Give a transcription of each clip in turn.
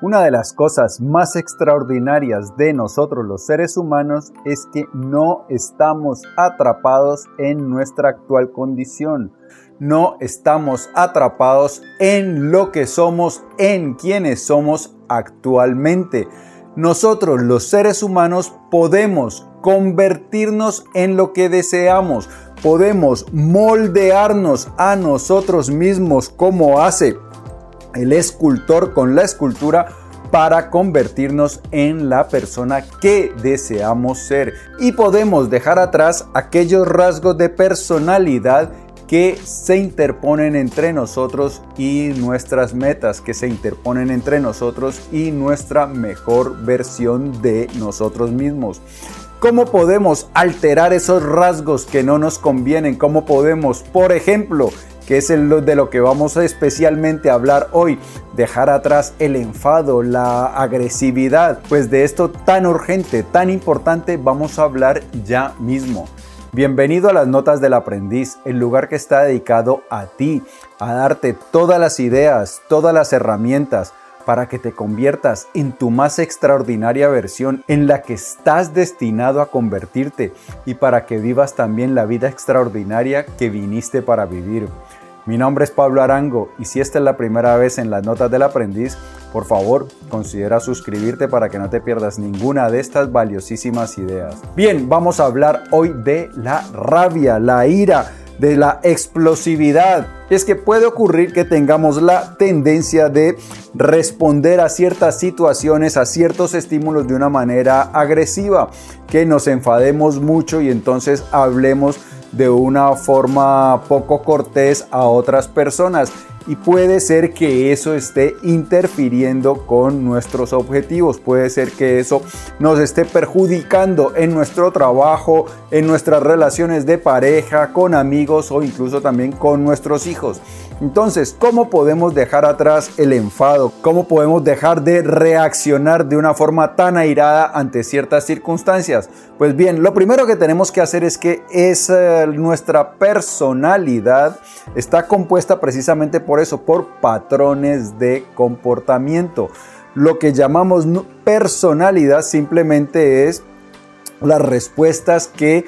Una de las cosas más extraordinarias de nosotros los seres humanos es que no estamos atrapados en nuestra actual condición. No estamos atrapados en lo que somos, en quienes somos actualmente. Nosotros los seres humanos podemos convertirnos en lo que deseamos. Podemos moldearnos a nosotros mismos como hace el escultor con la escultura para convertirnos en la persona que deseamos ser. Y podemos dejar atrás aquellos rasgos de personalidad que se interponen entre nosotros y nuestras metas, que se interponen entre nosotros y nuestra mejor versión de nosotros mismos. ¿Cómo podemos alterar esos rasgos que no nos convienen? ¿Cómo podemos, por ejemplo, que es el de lo que vamos a especialmente hablar hoy, dejar atrás el enfado, la agresividad. Pues de esto tan urgente, tan importante, vamos a hablar ya mismo. Bienvenido a las Notas del Aprendiz, el lugar que está dedicado a ti, a darte todas las ideas, todas las herramientas para que te conviertas en tu más extraordinaria versión en la que estás destinado a convertirte y para que vivas también la vida extraordinaria que viniste para vivir. Mi nombre es Pablo Arango y si esta es la primera vez en las notas del aprendiz, por favor considera suscribirte para que no te pierdas ninguna de estas valiosísimas ideas. Bien, vamos a hablar hoy de la rabia, la ira, de la explosividad. Es que puede ocurrir que tengamos la tendencia de responder a ciertas situaciones, a ciertos estímulos de una manera agresiva, que nos enfademos mucho y entonces hablemos de una forma poco cortés a otras personas y puede ser que eso esté interfiriendo con nuestros objetivos, puede ser que eso nos esté perjudicando en nuestro trabajo, en nuestras relaciones de pareja, con amigos o incluso también con nuestros hijos. Entonces, ¿cómo podemos dejar atrás el enfado? ¿Cómo podemos dejar de reaccionar de una forma tan airada ante ciertas circunstancias? Pues bien, lo primero que tenemos que hacer es que es, nuestra personalidad está compuesta precisamente por eso, por patrones de comportamiento. Lo que llamamos personalidad simplemente es las respuestas que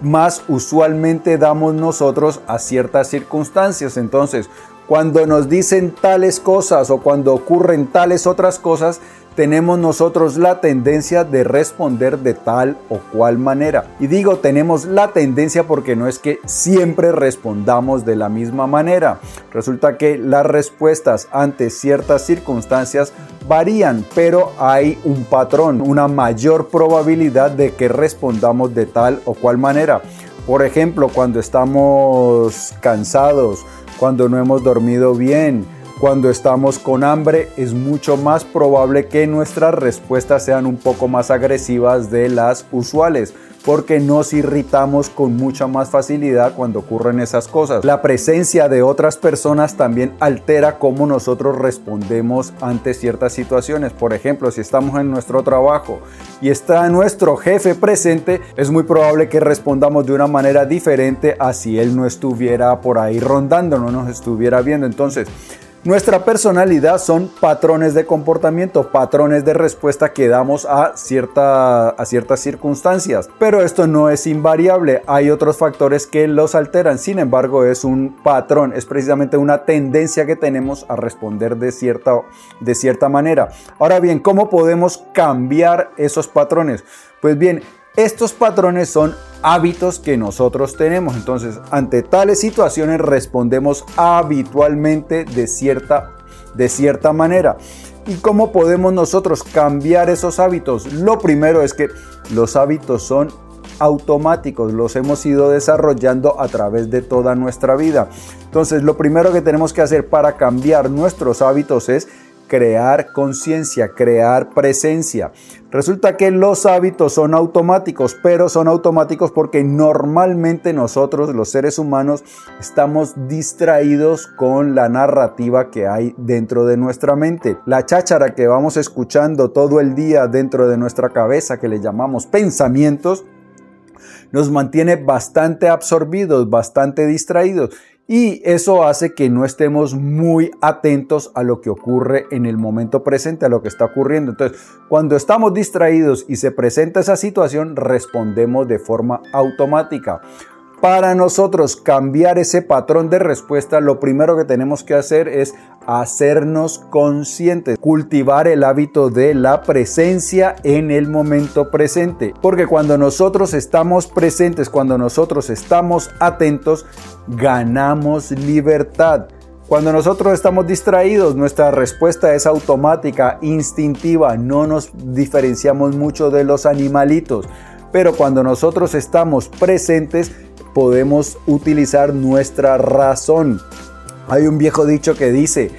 más usualmente damos nosotros a ciertas circunstancias. Entonces, cuando nos dicen tales cosas o cuando ocurren tales otras cosas, tenemos nosotros la tendencia de responder de tal o cual manera. Y digo tenemos la tendencia porque no es que siempre respondamos de la misma manera. Resulta que las respuestas ante ciertas circunstancias varían, pero hay un patrón, una mayor probabilidad de que respondamos de tal o cual manera. Por ejemplo, cuando estamos cansados, cuando no hemos dormido bien, cuando estamos con hambre es mucho más probable que nuestras respuestas sean un poco más agresivas de las usuales porque nos irritamos con mucha más facilidad cuando ocurren esas cosas. La presencia de otras personas también altera cómo nosotros respondemos ante ciertas situaciones. Por ejemplo, si estamos en nuestro trabajo y está nuestro jefe presente, es muy probable que respondamos de una manera diferente a si él no estuviera por ahí rondando, no nos estuviera viendo. Entonces, nuestra personalidad son patrones de comportamiento, patrones de respuesta que damos a, a ciertas circunstancias. Pero esto no es invariable, hay otros factores que los alteran. Sin embargo, es un patrón, es precisamente una tendencia que tenemos a responder de cierta, de cierta manera. Ahora bien, ¿cómo podemos cambiar esos patrones? Pues bien, estos patrones son hábitos que nosotros tenemos. Entonces, ante tales situaciones respondemos habitualmente de cierta, de cierta manera. ¿Y cómo podemos nosotros cambiar esos hábitos? Lo primero es que los hábitos son automáticos, los hemos ido desarrollando a través de toda nuestra vida. Entonces, lo primero que tenemos que hacer para cambiar nuestros hábitos es crear conciencia, crear presencia. Resulta que los hábitos son automáticos, pero son automáticos porque normalmente nosotros, los seres humanos, estamos distraídos con la narrativa que hay dentro de nuestra mente. La cháchara que vamos escuchando todo el día dentro de nuestra cabeza, que le llamamos pensamientos, nos mantiene bastante absorbidos, bastante distraídos y eso hace que no estemos muy atentos a lo que ocurre en el momento presente, a lo que está ocurriendo. Entonces, cuando estamos distraídos y se presenta esa situación, respondemos de forma automática. Para nosotros cambiar ese patrón de respuesta, lo primero que tenemos que hacer es hacernos conscientes, cultivar el hábito de la presencia en el momento presente. Porque cuando nosotros estamos presentes, cuando nosotros estamos atentos, ganamos libertad. Cuando nosotros estamos distraídos, nuestra respuesta es automática, instintiva, no nos diferenciamos mucho de los animalitos. Pero cuando nosotros estamos presentes, podemos utilizar nuestra razón. Hay un viejo dicho que dice,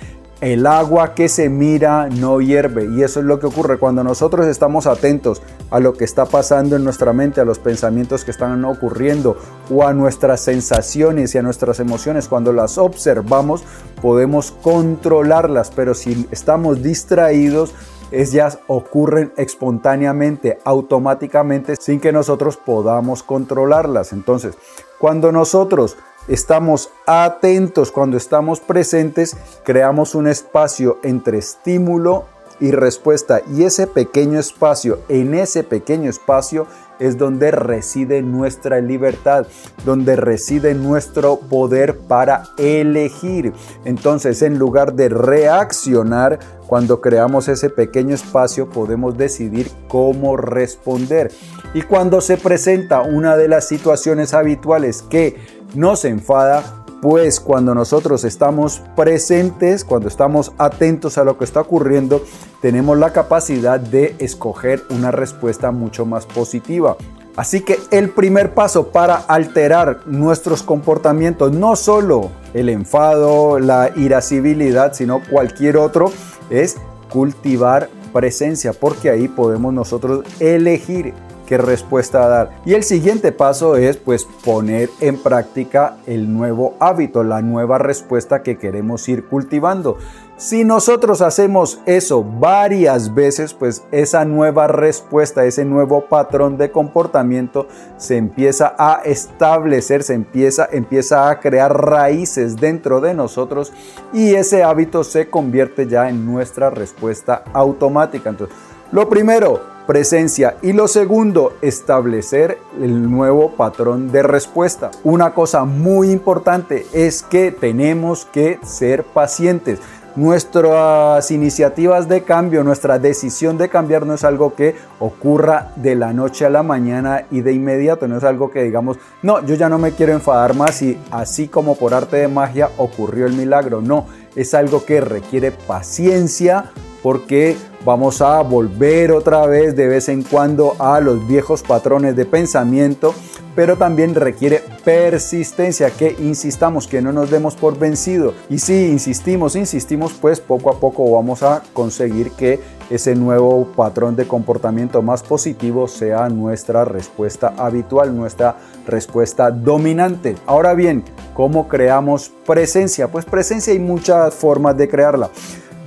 el agua que se mira no hierve. Y eso es lo que ocurre cuando nosotros estamos atentos a lo que está pasando en nuestra mente, a los pensamientos que están ocurriendo o a nuestras sensaciones y a nuestras emociones. Cuando las observamos podemos controlarlas, pero si estamos distraídos, ellas ocurren espontáneamente, automáticamente, sin que nosotros podamos controlarlas. Entonces, cuando nosotros estamos atentos, cuando estamos presentes, creamos un espacio entre estímulo y respuesta. Y ese pequeño espacio, en ese pequeño espacio es donde reside nuestra libertad, donde reside nuestro poder para elegir. Entonces, en lugar de reaccionar, cuando creamos ese pequeño espacio podemos decidir cómo responder. Y cuando se presenta una de las situaciones habituales que nos enfada, pues cuando nosotros estamos presentes, cuando estamos atentos a lo que está ocurriendo, tenemos la capacidad de escoger una respuesta mucho más positiva. Así que el primer paso para alterar nuestros comportamientos, no solo el enfado, la irascibilidad, sino cualquier otro, es cultivar presencia, porque ahí podemos nosotros elegir qué respuesta dar. Y el siguiente paso es pues poner en práctica el nuevo hábito, la nueva respuesta que queremos ir cultivando. Si nosotros hacemos eso varias veces, pues esa nueva respuesta, ese nuevo patrón de comportamiento se empieza a establecer, se empieza, empieza a crear raíces dentro de nosotros y ese hábito se convierte ya en nuestra respuesta automática. Entonces, lo primero, presencia. Y lo segundo, establecer el nuevo patrón de respuesta. Una cosa muy importante es que tenemos que ser pacientes. Nuestras iniciativas de cambio, nuestra decisión de cambiar no es algo que ocurra de la noche a la mañana y de inmediato, no es algo que digamos, no, yo ya no me quiero enfadar más y así como por arte de magia ocurrió el milagro, no, es algo que requiere paciencia porque vamos a volver otra vez de vez en cuando a los viejos patrones de pensamiento, pero también requiere persistencia, que insistamos, que no nos demos por vencido. Y si insistimos, insistimos, pues poco a poco vamos a conseguir que ese nuevo patrón de comportamiento más positivo sea nuestra respuesta habitual, nuestra respuesta dominante. Ahora bien, ¿cómo creamos presencia? Pues presencia hay muchas formas de crearla.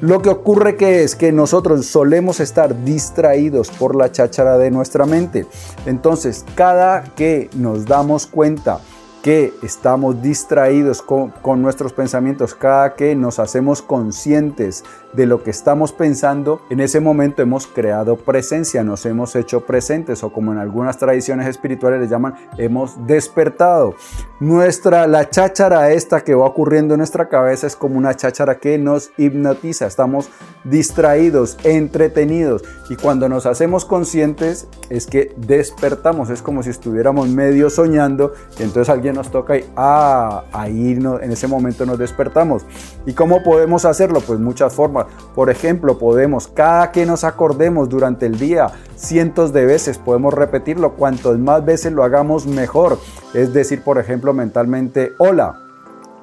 Lo que ocurre que es que nosotros solemos estar distraídos por la cháchara de nuestra mente. Entonces, cada que nos damos cuenta que estamos distraídos con, nuestros pensamientos, cada que nos hacemos conscientes de lo que estamos pensando, en ese momento hemos creado presencia, nos hemos hecho presentes o como en algunas tradiciones espirituales le llaman, hemos despertado. Nuestra, la cháchara esta que va ocurriendo en nuestra cabeza es como una cháchara que nos hipnotiza, estamos distraídos, entretenidos y cuando nos hacemos conscientes es que despertamos, es como si estuviéramos medio soñando entonces alguien nos toca y ah, ahí en ese momento nos despertamos. ¿Y cómo podemos hacerlo? Pues muchas formas. Por ejemplo, podemos, cada que nos acordemos durante el día, cientos de veces, podemos repetirlo. Cuantos más veces lo hagamos, mejor. Es decir, por ejemplo, mentalmente, hola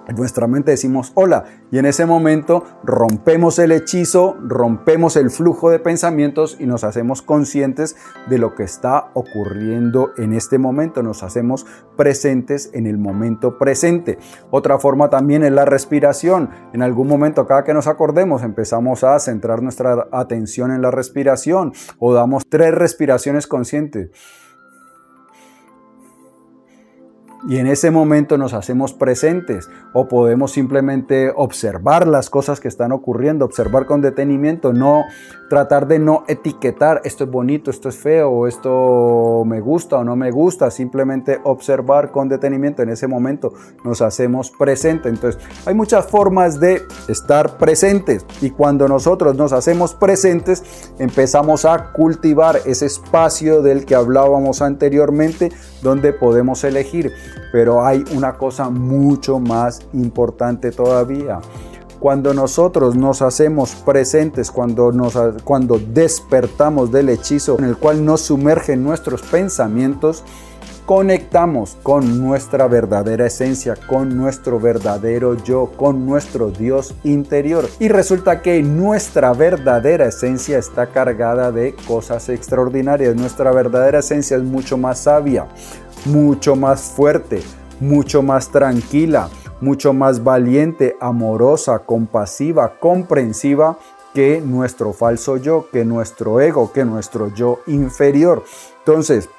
en nuestra mente decimos hola y en ese momento rompemos el hechizo, rompemos el flujo de pensamientos y nos hacemos conscientes de lo que está ocurriendo en este momento, nos hacemos presentes en el momento presente. Otra forma también es la respiración. En algún momento cada que nos acordemos empezamos a centrar nuestra atención en la respiración o damos tres respiraciones conscientes. Y en ese momento nos hacemos presentes o podemos simplemente observar las cosas que están ocurriendo, observar con detenimiento, no tratar de no etiquetar esto es bonito, esto es feo, esto me gusta o no me gusta, simplemente observar con detenimiento. En ese momento nos hacemos presentes. Entonces, hay muchas formas de estar presentes y cuando nosotros nos hacemos presentes, empezamos a cultivar ese espacio del que hablábamos anteriormente, donde podemos elegir. Pero hay una cosa mucho más importante todavía. Cuando nosotros nos hacemos presentes, cuando, nos, cuando despertamos del hechizo en el cual nos sumergen nuestros pensamientos, conectamos con nuestra verdadera esencia, con nuestro verdadero yo, con nuestro Dios interior. Y resulta que nuestra verdadera esencia está cargada de cosas extraordinarias. Nuestra verdadera esencia es mucho más sabia, mucho más fuerte, mucho más tranquila, mucho más valiente, amorosa, compasiva, comprensiva que nuestro falso yo, que nuestro ego, que nuestro yo inferior. Entonces,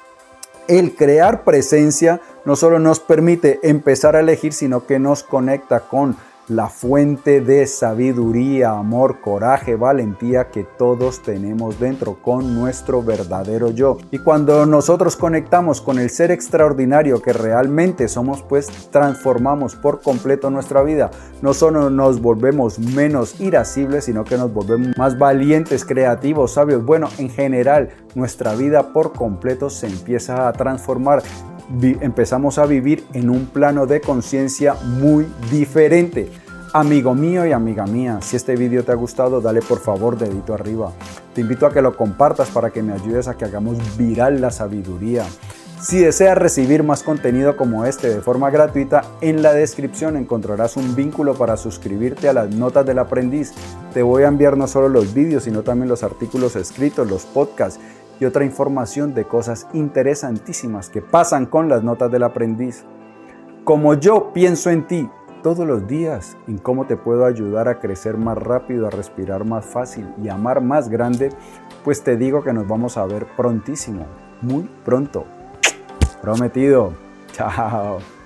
el crear presencia no solo nos permite empezar a elegir, sino que nos conecta con la fuente de sabiduría, amor, coraje, valentía que todos tenemos dentro con nuestro verdadero yo. Y cuando nosotros conectamos con el ser extraordinario que realmente somos, pues transformamos por completo nuestra vida. No solo nos volvemos menos irascibles, sino que nos volvemos más valientes, creativos, sabios. Bueno, en general, nuestra vida por completo se empieza a transformar empezamos a vivir en un plano de conciencia muy diferente. Amigo mío y amiga mía, si este video te ha gustado, dale por favor dedito arriba. Te invito a que lo compartas para que me ayudes a que hagamos viral la sabiduría. Si deseas recibir más contenido como este de forma gratuita, en la descripción encontrarás un vínculo para suscribirte a las notas del aprendiz. Te voy a enviar no solo los vídeos, sino también los artículos escritos, los podcasts y otra información de cosas interesantísimas que pasan con las notas del aprendiz. Como yo pienso en ti todos los días, en cómo te puedo ayudar a crecer más rápido, a respirar más fácil y amar más grande, pues te digo que nos vamos a ver prontísimo, muy pronto. Prometido. Chao.